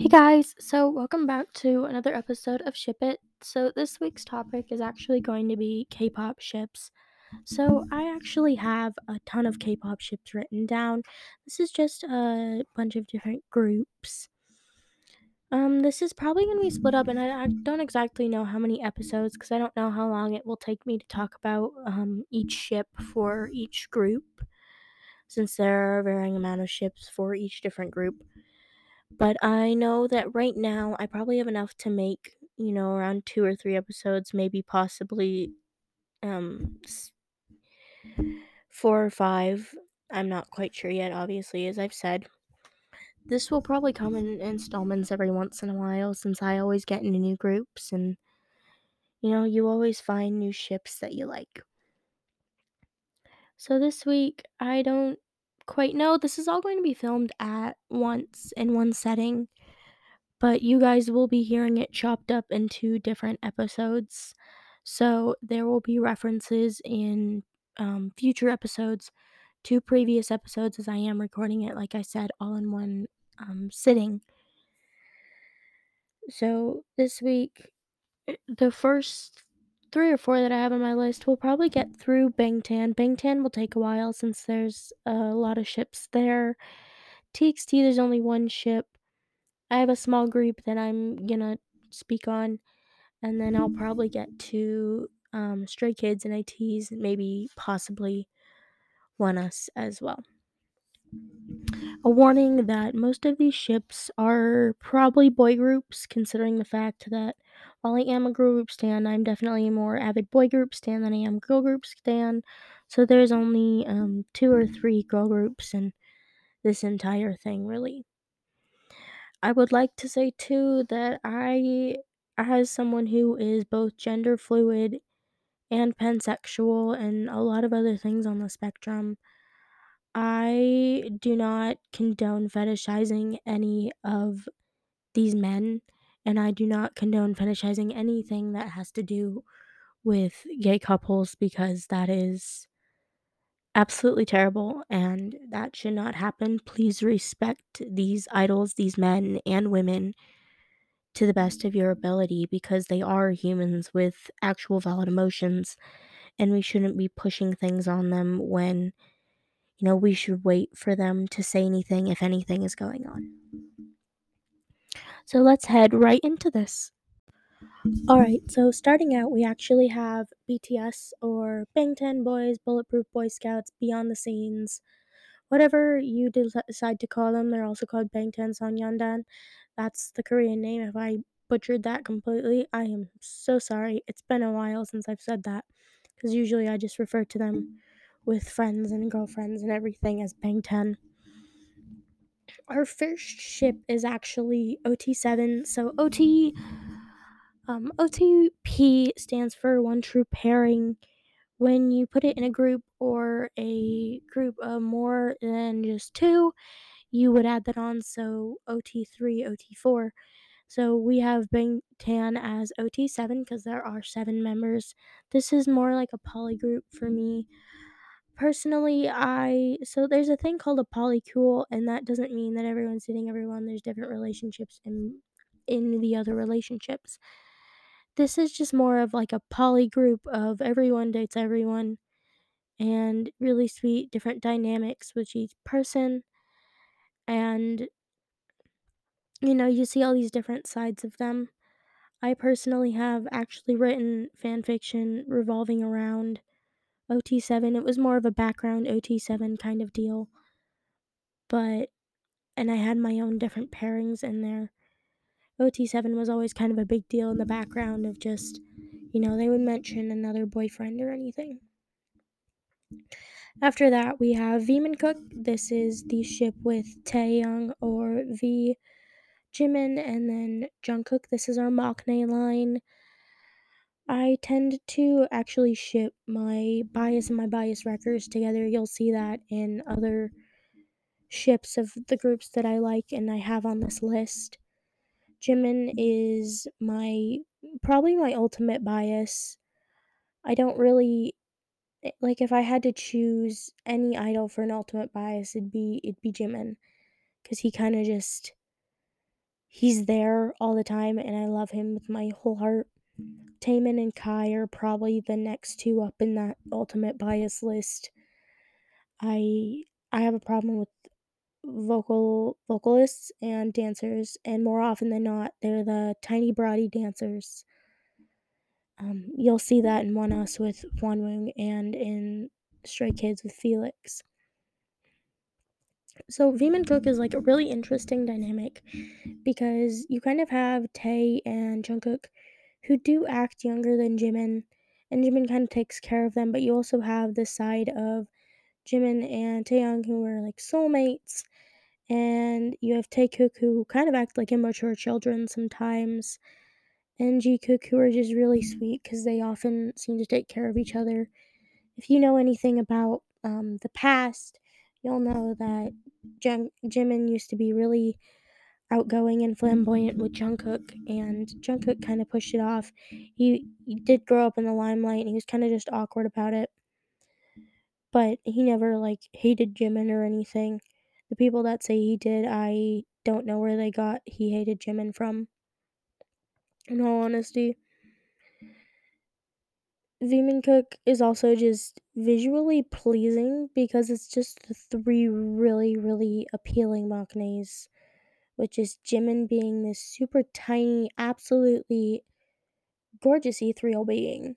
Hey guys, so welcome back to another episode of Ship It. So, this week's topic is actually going to be K pop ships. So, I actually have a ton of K pop ships written down. This is just a bunch of different groups. Um, this is probably going to be split up, and I, I don't exactly know how many episodes because I don't know how long it will take me to talk about um, each ship for each group, since there are varying amount of ships for each different group. But I know that right now I probably have enough to make, you know, around two or three episodes, maybe possibly um four or five. I'm not quite sure yet, obviously, as I've said. This will probably come in installments every once in a while since I always get into new groups and you know, you always find new ships that you like. So this week, I don't quite know. This is all going to be filmed at once in one setting. but you guys will be hearing it chopped up into different episodes. So there will be references in um, future episodes to previous episodes as I am recording it, like I said, all in one um, sitting. So this week, eh, the first three or four that I have on my list will probably get through Bangtan. Bangtan will take a while since there's a lot of ships there. TXT, there's only one ship. I have a small group that I'm gonna speak on, and then I'll probably get to um, Stray Kids and ATEEZ, maybe possibly ONEUS as well. A warning that most of these ships are probably boy groups, considering the fact that while I am a girl group stan, I'm definitely a more avid boy group stan than I am girl group stan. So there's only um, two or three girl groups in this entire thing, really. I would like to say too that I, as someone who is both gender fluid and pansexual and a lot of other things on the spectrum, I do not condone fetishizing any of these men, and I do not condone fetishizing anything that has to do with gay couples because that is absolutely terrible and that should not happen. Please respect these idols, these men and women to the best of your ability because they are humans with actual valid emotions and we shouldn't be pushing things on them when you know we should wait for them to say anything if anything is going on. So let's head right into this. Alright, so starting out, we actually have BTS or Bangtan Boys, Bulletproof Boy Scouts, Beyond the Scenes, whatever you decide to call them. They're also called Bangtan Sonyeondan. That's the Korean name. If I butchered that completely, I am so sorry. It's been a while since I've said that because usually I just refer to them with friends and girlfriends and everything as Bangtan. Our first ship is actually OT7. So OT um, OTP stands for one true pairing. When you put it in a group or a group of more than just two, you would add that on. So OT3, OT4. So we have Bangtan as OT7 because there are seven members. This is more like a poly group for me. Personally, I so there's a thing called a polycule, and that doesn't mean that everyone's dating everyone. There's different relationships in in the other relationships. This is just more of like a poly group of everyone dates everyone and really sweet different dynamics with each person and you know, you see all these different sides of them. I personally have actually written fan fiction revolving around OT7. It was more of a background OT7 kind of deal. But and I had my own different pairings in there. OT7 was always kind of a big deal in the background of just, you know, they would mention another boyfriend or anything. After that, we have V Cook. This is the ship with Taehyung or V Jimin, and then Jungkook. This is our Maknae line. I tend to actually ship my bias and my bias wreckers together. You'll see that in other ships of the groups that I like and I have on this list. Jimin is my probably my ultimate bias. I don't really eh, like if I had to choose any idol for an ultimate bias, it'd be it'd be Jimin, because he kind of just he's there all the time, and I love him with my whole heart. Taemin and Kai are probably the next two up in that ultimate bias list. I I have a problem with vocal vocalists and dancers, and more often than not, they're the tiny body dancers. Um, you'll see that in ONEUS with Hwanwoong and in Stray Kids with Felix. So Vminkook is like a really interesting dynamic because you kind of have Tae and Jungkook who do act younger than Jimin, and Jimin kind of takes care of them, but you also have this side of Jimin and Taehyung who are like soulmates, and you have Taekook who kind of act like immature children sometimes, and Jikook who are just really sweet because they often seem to take care of each other. If you know anything about um, the past, you'll know that Jung- Jimin used to be really outgoing and flamboyant with mm-hmm. Jungkook, and Jungkook kind of pushed it off. He, he did grow up in the limelight, and he was kind of just awkward about it. But he never like hated Jimin or anything. The people that say he did, I don't know where they got he hated Jimin from. In all honesty, Vminkook is also just visually pleasing because it's just the three really, really appealing maknaes which is Jimin being this super tiny, absolutely gorgeous ethereal being.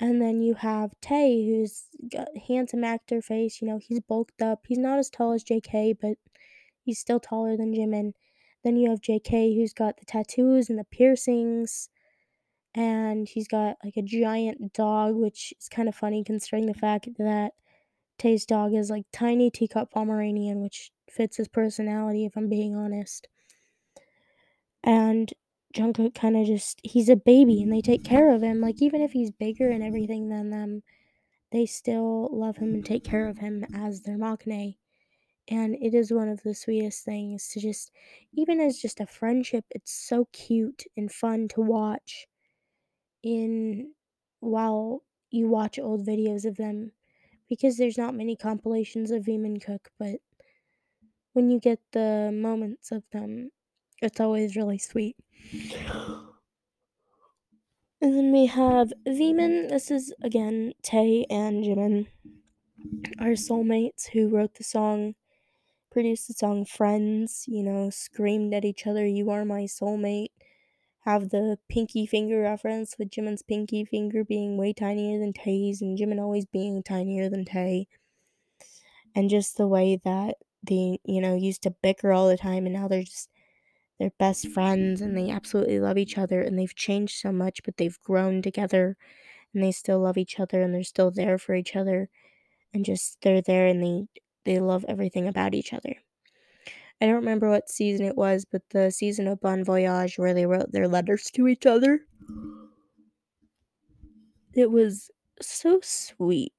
And then you have Tae, who's got handsome actor face. You know, he's bulked up. He's not as tall as JK, but he's still taller than Jimin. Then you have JK, who's got the tattoos and the piercings. And he's got like a giant dog, which is kind of funny considering the fact that Tae's dog is like tiny teacup Pomeranian, which fits his personality, if I'm being honest. And Jungkook kind of just he's a baby and they take care of him. Like even if he's bigger and everything than them they still love him and take care of him as their maknae and it is one of the sweetest things to just even as just a friendship it's so cute and fun to watch in while you watch old videos of them. Because there's not many compilations of Vminkook but when you get the moments of them it's always really sweet. And then we have Vmin. This is again Tae and Jimin, our soulmates who wrote the song, produced the song Friends, you know, screamed at each other, You are my soulmate. Have the pinky finger reference with Jimin's pinky finger being way tinier than Tae's and Jimin always being tinier than Tae. And just the way that they, you know, used to bicker all the time and now they're just they're best friends and they absolutely love each other and they've changed so much, but they've grown together and they still love each other and they're still there for each other and just they're there and they they love everything about each other. I don't remember what season it was, but the season of Bon Voyage where they wrote their letters to each other. It was so sweet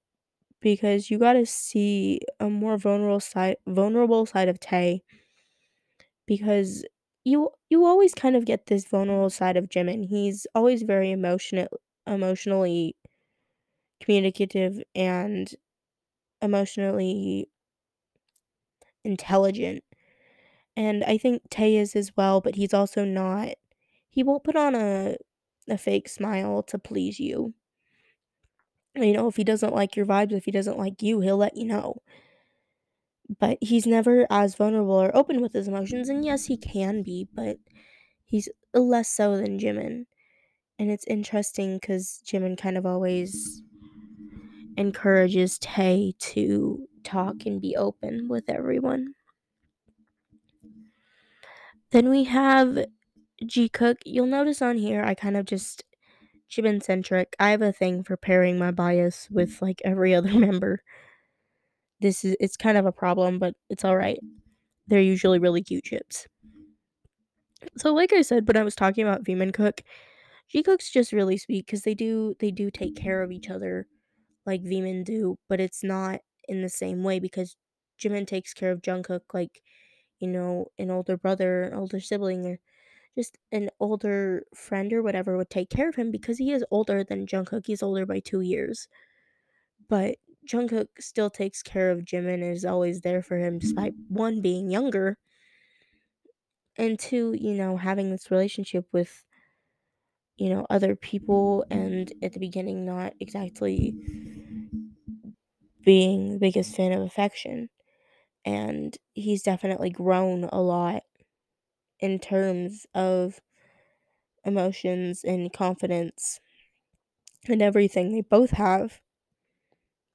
because you got to see a more vulnerable side vulnerable side of Tae because you you always kind of get this vulnerable side of Jimin. He's always very emotional emotionally communicative and emotionally intelligent. And I think Tae is as well, but he's also not he won't put on a a fake smile to please you. You know, if he doesn't like your vibes, if he doesn't like you, he'll let you know. But he's never as vulnerable or open with his emotions, and yes, he can be, but he's less so than Jimin. And it's interesting because Jimin kind of always encourages Tae to talk and be open with everyone. Then we have Jikook. You'll notice on here I kind of just Jimin centric. I have a thing for pairing my bias with mm. like every other member. This is it's kind of a problem, but it's all right. They're usually really cute chips. So like I said when I was talking about Vminkook, cooks just really sweet because they do they do take care of each other like Vmin do, but it's not in the same way because Jimin takes care of Jungkook like, you know, an older brother, an older sibling, or just an older friend or whatever would take care of him because he is older than Jungkook. He's older by two years. But Jungkook still takes care of Jimin and is always there for him despite one being younger and two, you know, having this relationship with, you know, other people and at the beginning not exactly being the biggest fan of affection. And he's definitely grown a lot in terms of emotions and confidence and everything they both have.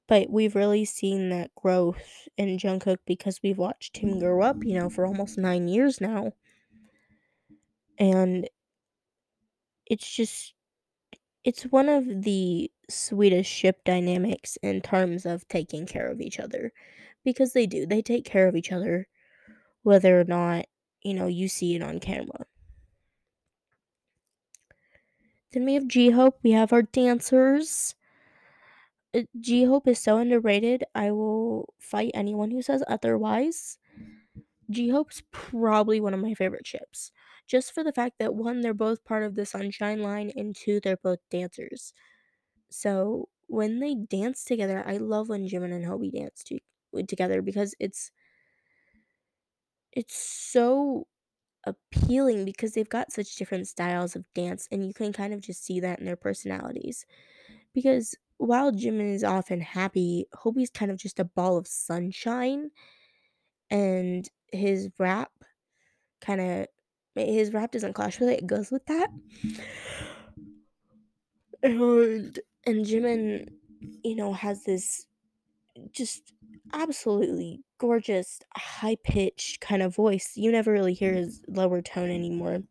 But we've really seen that growth in Jungkook because we've watched him grow up, you know, for almost nine years now. And it's just, it's one of the sweetest ship dynamics in terms of taking care of each other. Because they do, they take care of each other, whether or not, you know, you see it on camera. Then we have Jihope. we have our dancers. Uh, Jihope is so underrated. I will fight anyone who says otherwise. Jihope's probably one of my favorite ships. Just for the fact that one, they're both part of the Sunshine line, and two, they're both dancers. So when they dance together, I love when Jimin and Hobi dance to- together because it's it's so appealing because they've got such different styles of dance and you can kind of just see that in their personalities. Because while Jimin is often happy, Hobi's kind of just a ball of sunshine and his rap kind of his rap doesn't clash with it, it goes with that. And and Jimin, you know, has this just absolutely gorgeous, high pitched kind of voice. You never really hear his lower tone anymore.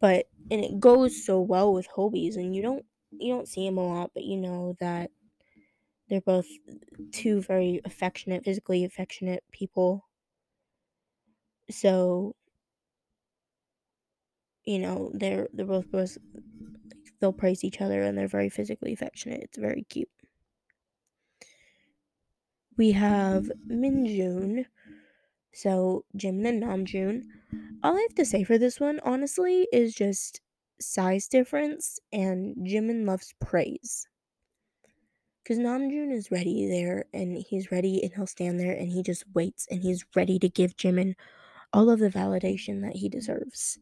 But and it goes so well with Hobi's and you don't you don't see him a lot, but you know that they're both two very affectionate, physically affectionate people. So you know, they're they're both both they'll praise each other and they're very physically affectionate. It's very cute. We have Minjoon, so Jimin and Namjoon. All I have to say for this one, honestly, is just size difference, and Jimin loves praise. Because Namjoon is ready there, and he's ready, and he'll stand there, and he just waits, and he's ready to give Jimin all of the validation that he deserves.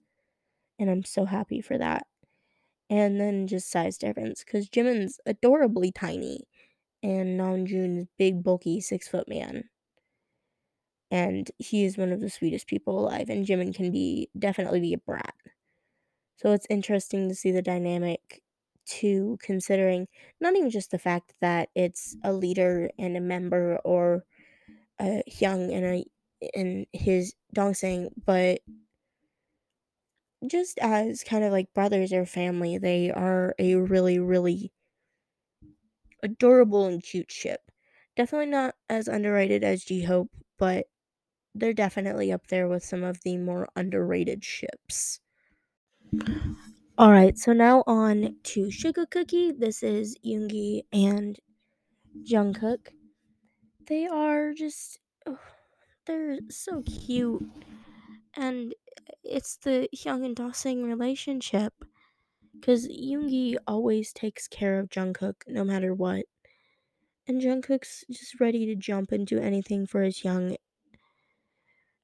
And I'm so happy for that. And then just size difference, because Jimin's adorably tiny, and Namjoon's big, bulky, six foot man and he is one of the sweetest people alive and Jimin can be definitely be a brat. So it's interesting to see the dynamic to considering not even just the fact that it's a leader and a member or a young and a in his Dongsaeng, but just as kind of like brothers or family, they are a really, really adorable and cute ship. Definitely not as underrated as J Hope, but they're definitely up there with some of the more underrated ships. All right, so now on to Sugar Cookie. This is Yoongi and Jungkook. They are just oh, they're so cute. And it's the Hyung and dongsaeng relationship cuz Yoongi always takes care of Jungkook no matter what. And Jungkook's just ready to jump and do anything for his hyung.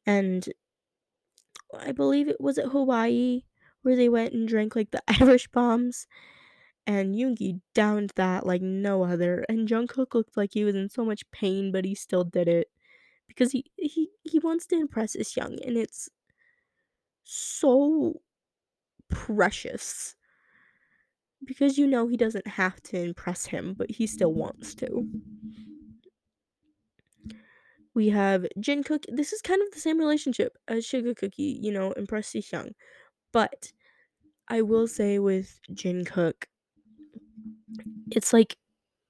and I believe it was at Hawaii where they went and drank like the Irish bombs and Yoongi downed that like no other and Jungkook looked like he was in so much pain but he still did it because he he he wants to impress his hyung, and it's so precious because you know he doesn't have to impress him but he still wants to. We have Jinkook. This is kind of the same relationship as Sugar Cookie, you know, impress Hyung. But I will say with Jinkook, it's like,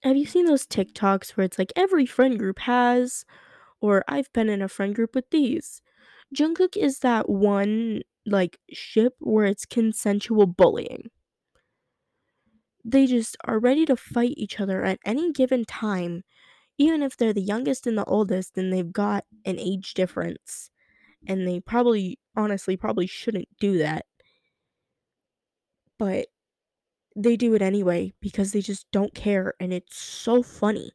have you seen those TikToks where it's like every friend group has, or I've been in a friend group with these? Jungkook is that one like ship where it's consensual bullying. They just are ready to fight each other at any given time, even if they're the youngest and the oldest and they've got an age difference. And they probably, honestly, probably shouldn't do that. But they do it anyway because they just don't care and it's so funny.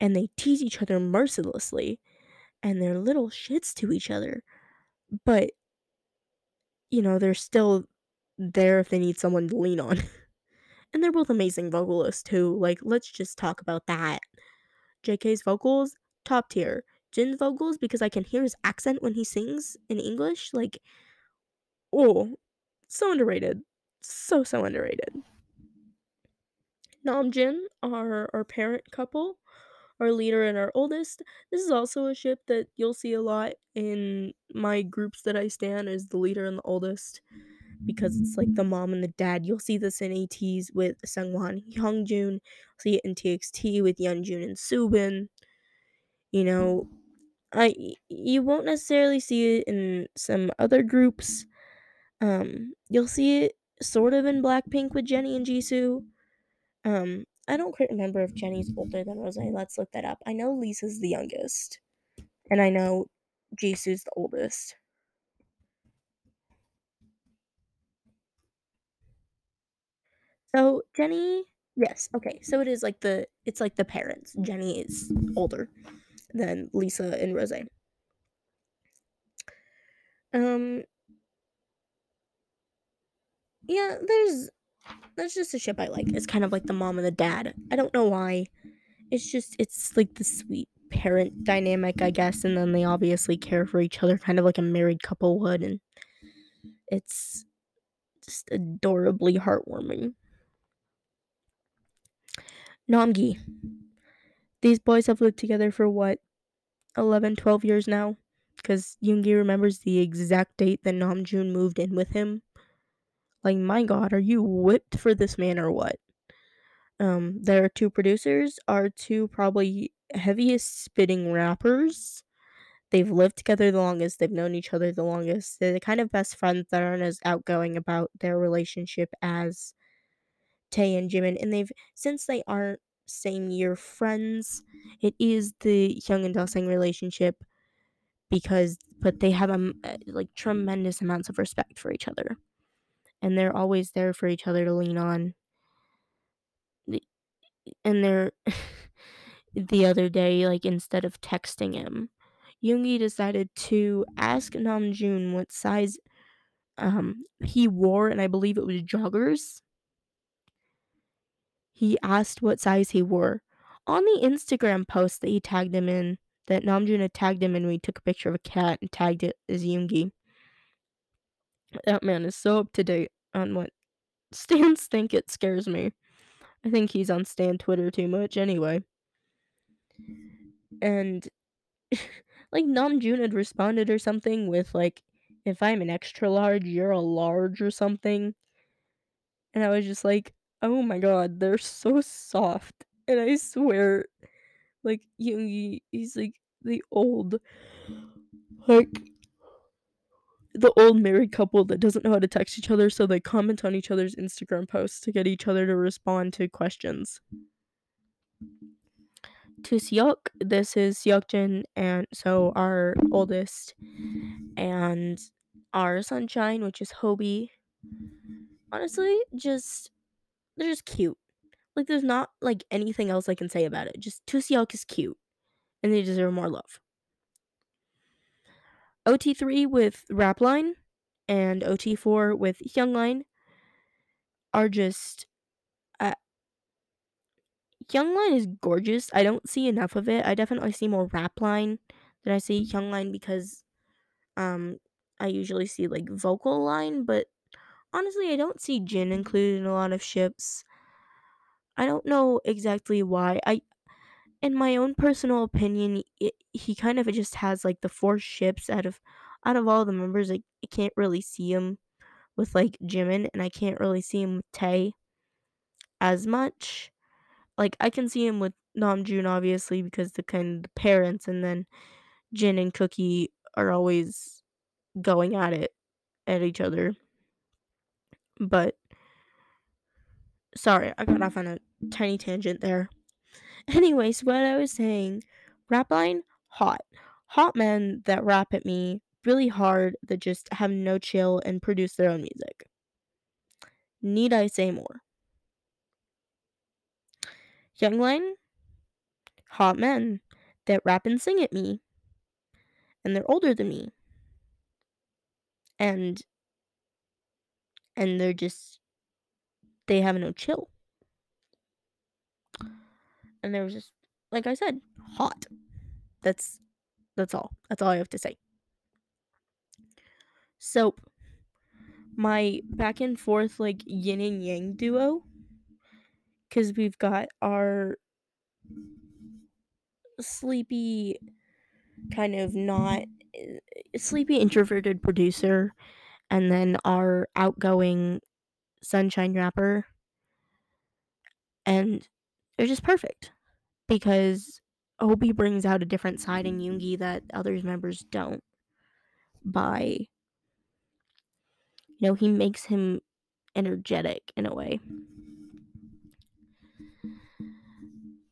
And they tease each other mercilessly. and they're little shits to each other, but, you know, they're still there if they need someone to lean on. and they're both amazing vocalists too, like, let's just talk about that. JK's vocals, top tier. Jin's vocals, because I can hear his accent when he sings in English, like, oh, so underrated. So, so underrated. Namjin, our our parent couple, our leader and our oldest. This is also a ship that you'll see a lot in my groups that I stand as the leader and the oldest because it's like the mom and the dad. You'll see this in ATEEZ with Seonghwa, Hongjoong. See it in TXT with Yeonjun and Soobin. You know, I you won't necessarily see it in some other groups. Um, you'll see it sort of in Blackpink with Jennie and Jisoo. Um, I don't quite remember if Jennie's older than Rose. Let's look that up. I know Lisa's the youngest, and I know Jisoo's the oldest. So Jennie, yes, okay. So it is like the it's like the parents. Jennie is older than Lisa and Rose. Um, yeah, there's that's just a ship I like. It's kind of like the mom and the dad. I don't know why. It's just it's like the sweet parent dynamic, I guess, and then they obviously care for each other kind of like a married couple would and it's just adorably heartwarming. Namgi. These boys have lived together for what 11 12 years now because Yoongi remembers the exact date that Namjoon moved in with him. Like, my god, are you whipped for this man or what? Um, their two producers are two probably heaviest spitting rappers. They've lived together the longest, they've known each other the longest. They're the kind of best friends that aren't as outgoing about their relationship as Tae and Jimin, and they've since they aren't same year friends, it is the Hyung and Dongsaeng relationship because but they have um, like tremendous amounts of respect for each other. And they're always there for each other to lean on. And they're the other day like instead of texting him Yoongi decided to ask Namjoon what size um he wore and I believe it was joggers he asked what size he wore on the Instagram post that he tagged him in that Namjoon had tagged him and we took a picture of a cat and tagged it as Yoongi. That man is so up to date on what stans think it scares me. I think he's on Stan Twitter too much anyway. And like Namjoon had responded or something with like, if I'm an extra large, you're a large or something. And I was just like, oh my god, they're so soft. And I swear, like Yoongi, he's like the old, like the old married couple that doesn't know how to text each other, so they comment on each other's Instagram posts to get each other to respond to questions. 2Seok, this is Seokjin, and so our oldest, and our sunshine, which is Hobi. Honestly, just they're just cute. Like there's not like anything else I can say about it. Just 2Seok is cute, and they deserve more love. OT3 with Rapline and OT4 with Hyungline are just. Uh, Hyungline is gorgeous. I don't see enough of it. I definitely see more Rapline than I see Hyungline because um I usually see like vocal line, but honestly, I don't see Jin mm-hmm. included in a lot of ships. I don't know exactly why. I in my own personal opinion, it, he kind of just has like the four ships out of out of all the members. Like, I can't really see him with like Jimin, and I can't really see him with Tae as much. Like I can see him with Namjoon obviously because the kind of the parents, and then Jin and Cookie are always going at it at each other. But sorry, I got mm. off on a tiny tangent there. Anyways, what I was saying, rap line, hot. Hot men that rap at me really hard that just have no chill and produce their own music. Need I say more? Hyung line, hot men that rap and sing at me. and they're older than me. And and they're just they have no chill. And they were just like I said, hot. That's that's all. That's all I have to say. So my back and forth like yin and yang duo because we've got our sleepy kind of not eh, sleepy introverted producer and then our outgoing sunshine rapper and they're just perfect because Hobi brings out a different side in Yoongi that others members don't by you know he makes him energetic in a way.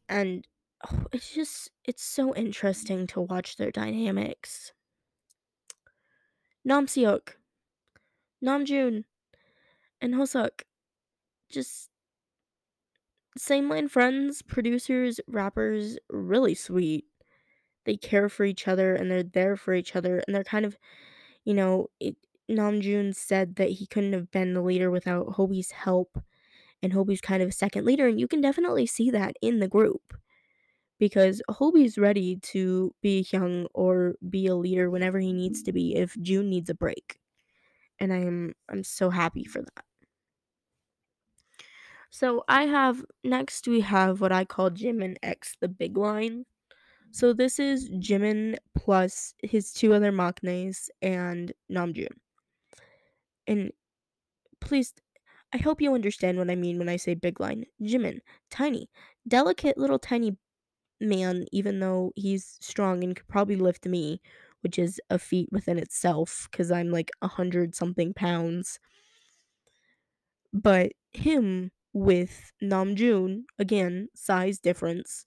And oh, it's just it's so interesting to watch their dynamics. Nam Seok, Namjoon, and Hoseok just same line friends, producers, rappers, really sweet. They care for each other and they're there for each other and they're kind of, you know, it, Namjoon said that he couldn't have been the leader without Hobi's help and Hobi's kind of a second leader and you can definitely see that in the group because Hobi's ready to be young or be a leader whenever he needs to be if June needs a break. And I'm I'm so happy for that. So I have next we have what I call Jimin X the big line. So this is Jimin plus his two other maknaes and Namjoon. And please I hope you understand what I mean when I say big line. Jimin, tiny, delicate little tiny man, even though he's strong and could probably lift me, which is a feat within itself because I'm like a hundred something pounds. But him with Namjoon, again, size difference,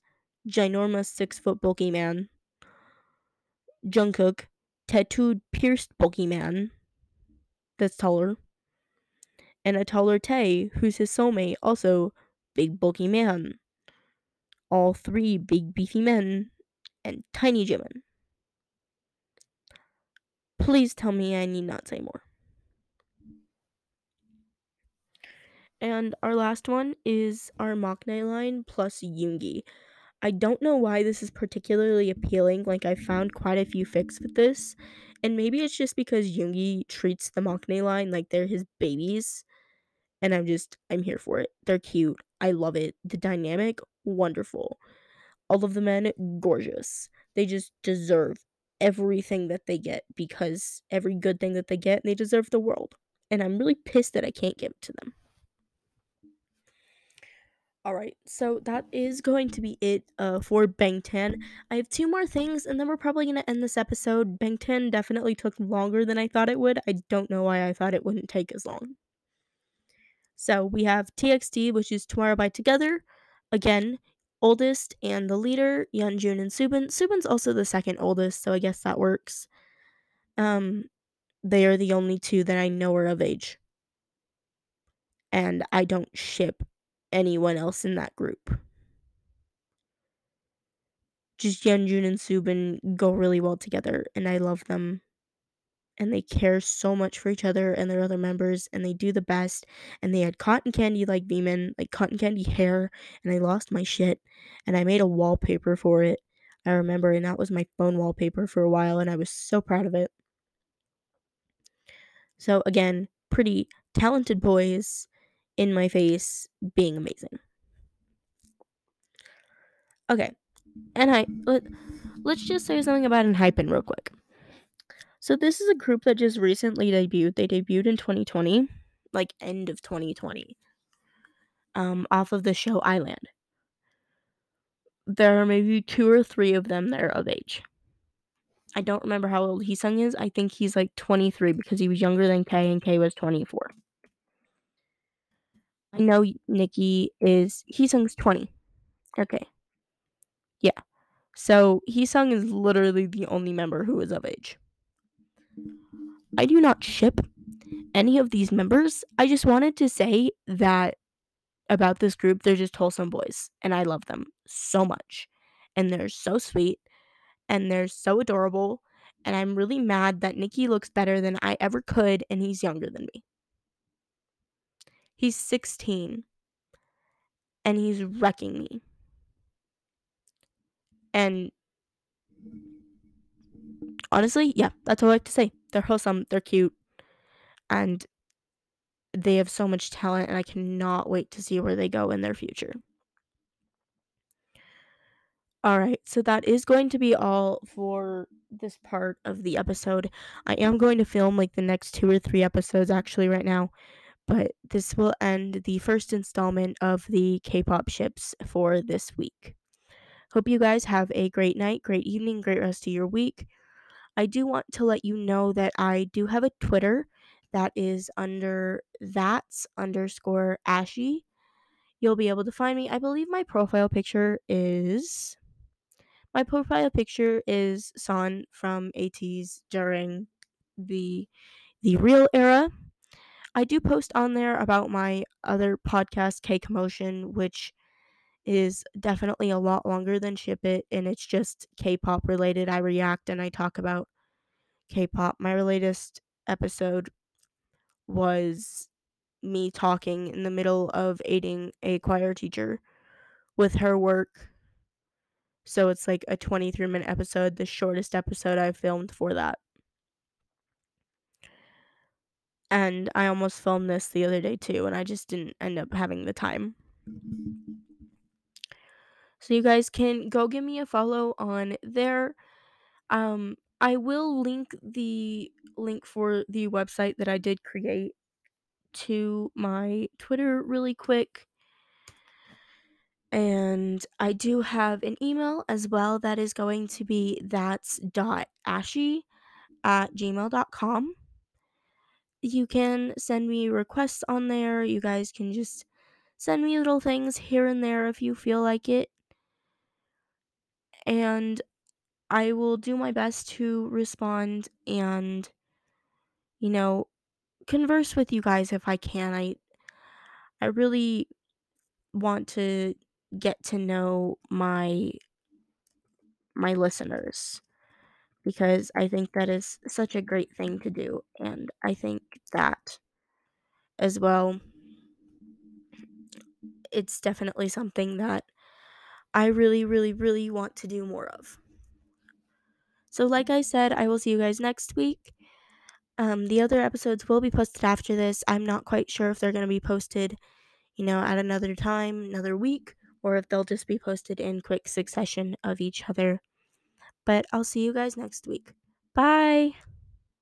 ginormous six foot bulky man. Jungkook, tattooed, pierced bulky man that's taller. And a taller Tae, who's his soulmate, also big bulky man. All three big beefy men and tiny Jimin. Please tell me I need not say more. And our last one is our maknae line plus Yoongi. I don't know why this is particularly appealing. Like I found quite a few fix with this, and maybe it's just because Yoongi treats the maknae line like they're his babies, and I'm just I'm here for it. They're cute. I love it. The dynamic wonderful. All of the men gorgeous. They just deserve everything that they get because every good thing that they get, they deserve the world. And I'm really pissed that I can't give it to them. All right, so that is going to be it uh, for Bangtan. I have two more things, and then we're probably going to end this episode. Bangtan definitely took longer than I thought it would. I don't know why I thought it wouldn't take as long. So we have TXT, which is Tomorrow by Together. Again, oldest and the leader, Yeonjun and Soobin. Soobin's also the second oldest, so I guess that works. Um, they are the only two that I know are of age. And I don't ship anyone else in that group. Just Yeonjun and Soobin go really well together, and I love them. And they care so much for each other and their other members, and they do the best. And they had cotton candy like Vmin, like cotton candy hair, and I lost my shit. And I made a wallpaper for it. I remember, and that was my phone wallpaper for a while, and I was so proud of it. So, again, pretty talented boys in my face being amazing. Okay, and I let let's just say something about Enhypen real quick. So this is a group that just recently debuted. They debuted in 2020, like end of 2020, um, off of the show I-LAND. There are maybe two or three of them that are of age. I don't remember how old Heeseung is. I think he's like 23 because he was younger than Kay and Kay was 24. I know Ni-ki is Heeseung's 20. Okay. Yeah. So Heeseung is literally the only member who is of age. I do not ship any of these members. I just wanted to say that about this group, they're just wholesome boys, and I love them so much. And they're so sweet, and they're so adorable, and I'm really mad that Ni-ki looks better than I ever could and he's younger than me. He's 16 and he's wrecking me. And honestly, yeah, that's all I have to say. They're wholesome, they're cute, and they have so much talent, and I cannot wait to see where they go in their future. All right, so that is going to be all for this part of the episode. I am going to film like the next two or three episodes actually right now, but this will end the first installment of the K pop ships for this week. Hope you guys have a great night, great evening, great rest of your week. I do want to let you know that I do have a Twitter that is under that's underscore ashy. You'll be able to find me. I believe my profile picture is my profile picture is San from ATEEZ during the the real era. I do post on there about my other podcast, K Commotion, which is definitely a lot longer than Ship It, and it's just K-pop related. I react and I talk about K-pop. My latest episode was me talking in the middle of aiding a choir teacher with her work so it's like a 23 minute episode, the shortest episode I've filmed for that. And I almost filmed this the other day too, and I just didn't end up having the time. So you guys can go give me a follow on there. Um, I will link the link for the website that I did create to my Twitter really quick. And I do have an email as well that is going to be that's dot ashy at gmail.com. You can send me requests on there. You guys can just send me little things here and there if you feel like it. And I will do my best to respond and, you know, converse with you guys if I can. I I really want to get to know my my listeners because I think that is such a great thing to do and I think that as well it's definitely something that I really really really want to do more of. So like I said, I will see you guys next week. Um, the other episodes will be posted after this. I'm not quite sure if they're going to be posted, you know, at another time, another week, or if they'll just be posted in quick succession of each other. But I'll see you guys next week. Bye.